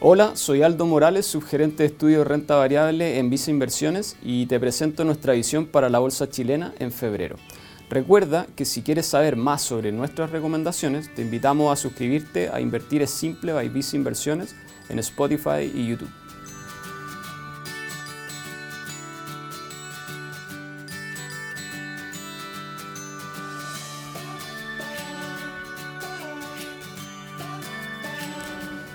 Hola, soy Aldo Morales, subgerente de estudio de renta variable en Visa Inversiones y te presento nuestra visión para la bolsa chilena en febrero. Recuerda que si quieres saber más sobre nuestras recomendaciones, te invitamos a suscribirte a Invertir es Simple by Visa Inversiones en Spotify y YouTube.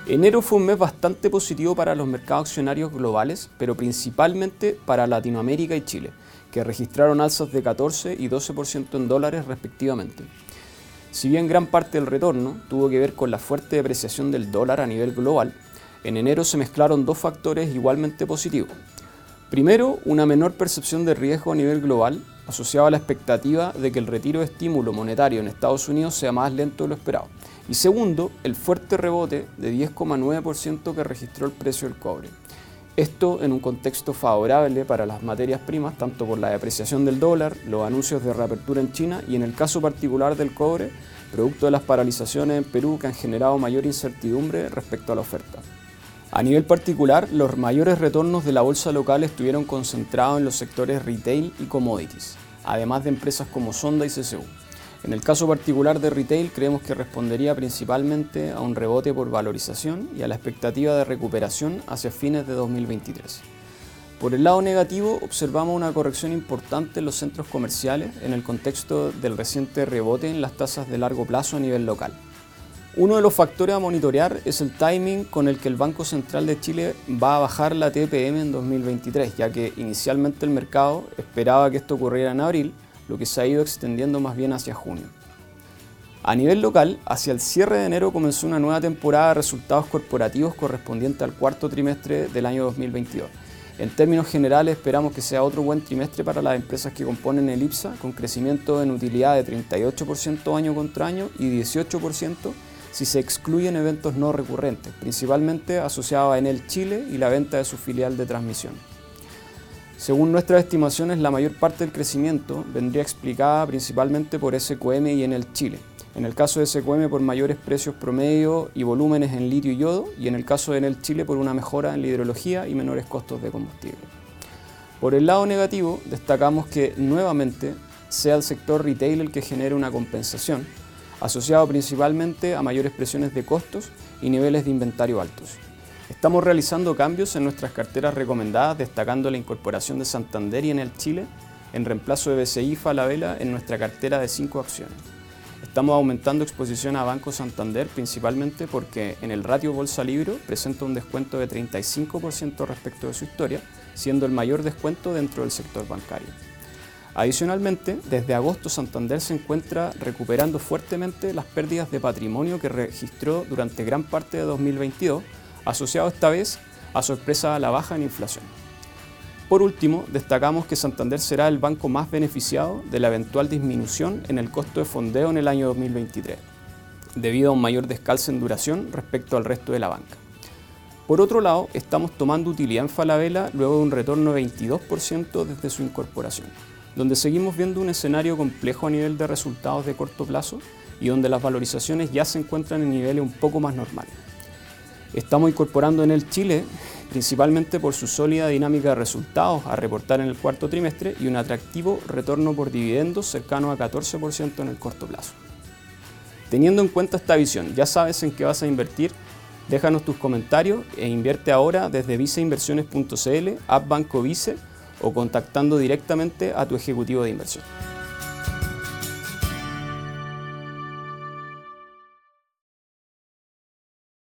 Enero fue un mes bastante positivo para los mercados accionarios globales, pero principalmente para Latinoamérica y Chile, que registraron alzas de 14 y 12% en dólares respectivamente. Si bien gran parte del retorno tuvo que ver con la fuerte depreciación del dólar a nivel global, en enero se mezclaron dos factores igualmente positivos. Primero, una menor percepción de riesgo a nivel global, asociado a la expectativa de que el retiro de estímulo monetario en Estados Unidos sea más lento de lo esperado. Y segundo, el fuerte rebote de 10,9% que registró el precio del cobre. Esto en un contexto favorable para las materias primas, tanto por la depreciación del dólar, los anuncios de reapertura en China y en el caso particular del cobre, producto de las paralizaciones en Perú que han generado mayor incertidumbre respecto a la oferta. A nivel particular, los mayores retornos de la bolsa local estuvieron concentrados en los sectores retail y commodities, además de empresas como Sonda y CCU. En el caso particular de retail, creemos que respondería principalmente a un rebote por valorización y a la expectativa de recuperación hacia fines de 2023. Por el lado negativo, observamos una corrección importante en los centros comerciales en el contexto del reciente rebote en las tasas de largo plazo a nivel local. Uno de los factores a monitorear es el timing con el que el Banco Central de Chile va a bajar la TPM en 2023, ya que inicialmente el mercado esperaba que esto ocurriera en abril, lo que se ha ido extendiendo más bien hacia junio. A nivel local, hacia el cierre de enero comenzó una nueva temporada de resultados corporativos correspondiente al cuarto trimestre del año 2022. En términos generales, esperamos que sea otro buen trimestre para las empresas que componen el IPSA, con crecimiento en utilidad de 38% año contra año y 18% si se excluyen eventos no recurrentes, principalmente asociados a Enel Chile y la venta de su filial de transmisión. Según nuestras estimaciones, la mayor parte del crecimiento vendría explicada principalmente por SQM y en el Chile. En el caso de SQM por mayores precios promedio y volúmenes en litio y yodo, y en el caso de Enel Chile por una mejora en la hidrología y menores costos de combustible. Por el lado negativo, destacamos que nuevamente sea el sector retail el que genere una compensación, asociado principalmente a mayores presiones de costos y niveles de inventario altos. Estamos realizando cambios en nuestras carteras recomendadas, destacando la incorporación de Santander y en el Chile, en reemplazo de BCI Falabella en nuestra cartera de 5 acciones. Estamos aumentando exposición a Banco Santander principalmente porque en el ratio Bolsa Libro presenta un descuento de 35% respecto de su historia, siendo el mayor descuento dentro del sector bancario. Adicionalmente, desde agosto Santander se encuentra recuperando fuertemente las pérdidas de patrimonio que registró durante gran parte de 2022 asociado esta vez a sorpresa a la baja en inflación. Por último, destacamos que Santander será el banco más beneficiado de la eventual disminución en el costo de fondeo en el año 2023, debido a un mayor descalce en duración respecto al resto de la banca. Por otro lado, estamos tomando utilidad en Falabella luego de un retorno de 22% desde su incorporación, donde seguimos viendo un escenario complejo a nivel de resultados de corto plazo y donde las valorizaciones ya se encuentran en niveles un poco más normales. Estamos incorporando en el Chile principalmente por su sólida dinámica de resultados a reportar en el cuarto trimestre y un atractivo retorno por dividendos cercano a 14% en el corto plazo. Teniendo en cuenta esta visión, ya sabes en qué vas a invertir, déjanos tus comentarios e invierte ahora desde viceinversiones.cl, app Banco Vice o contactando directamente a tu ejecutivo de inversión.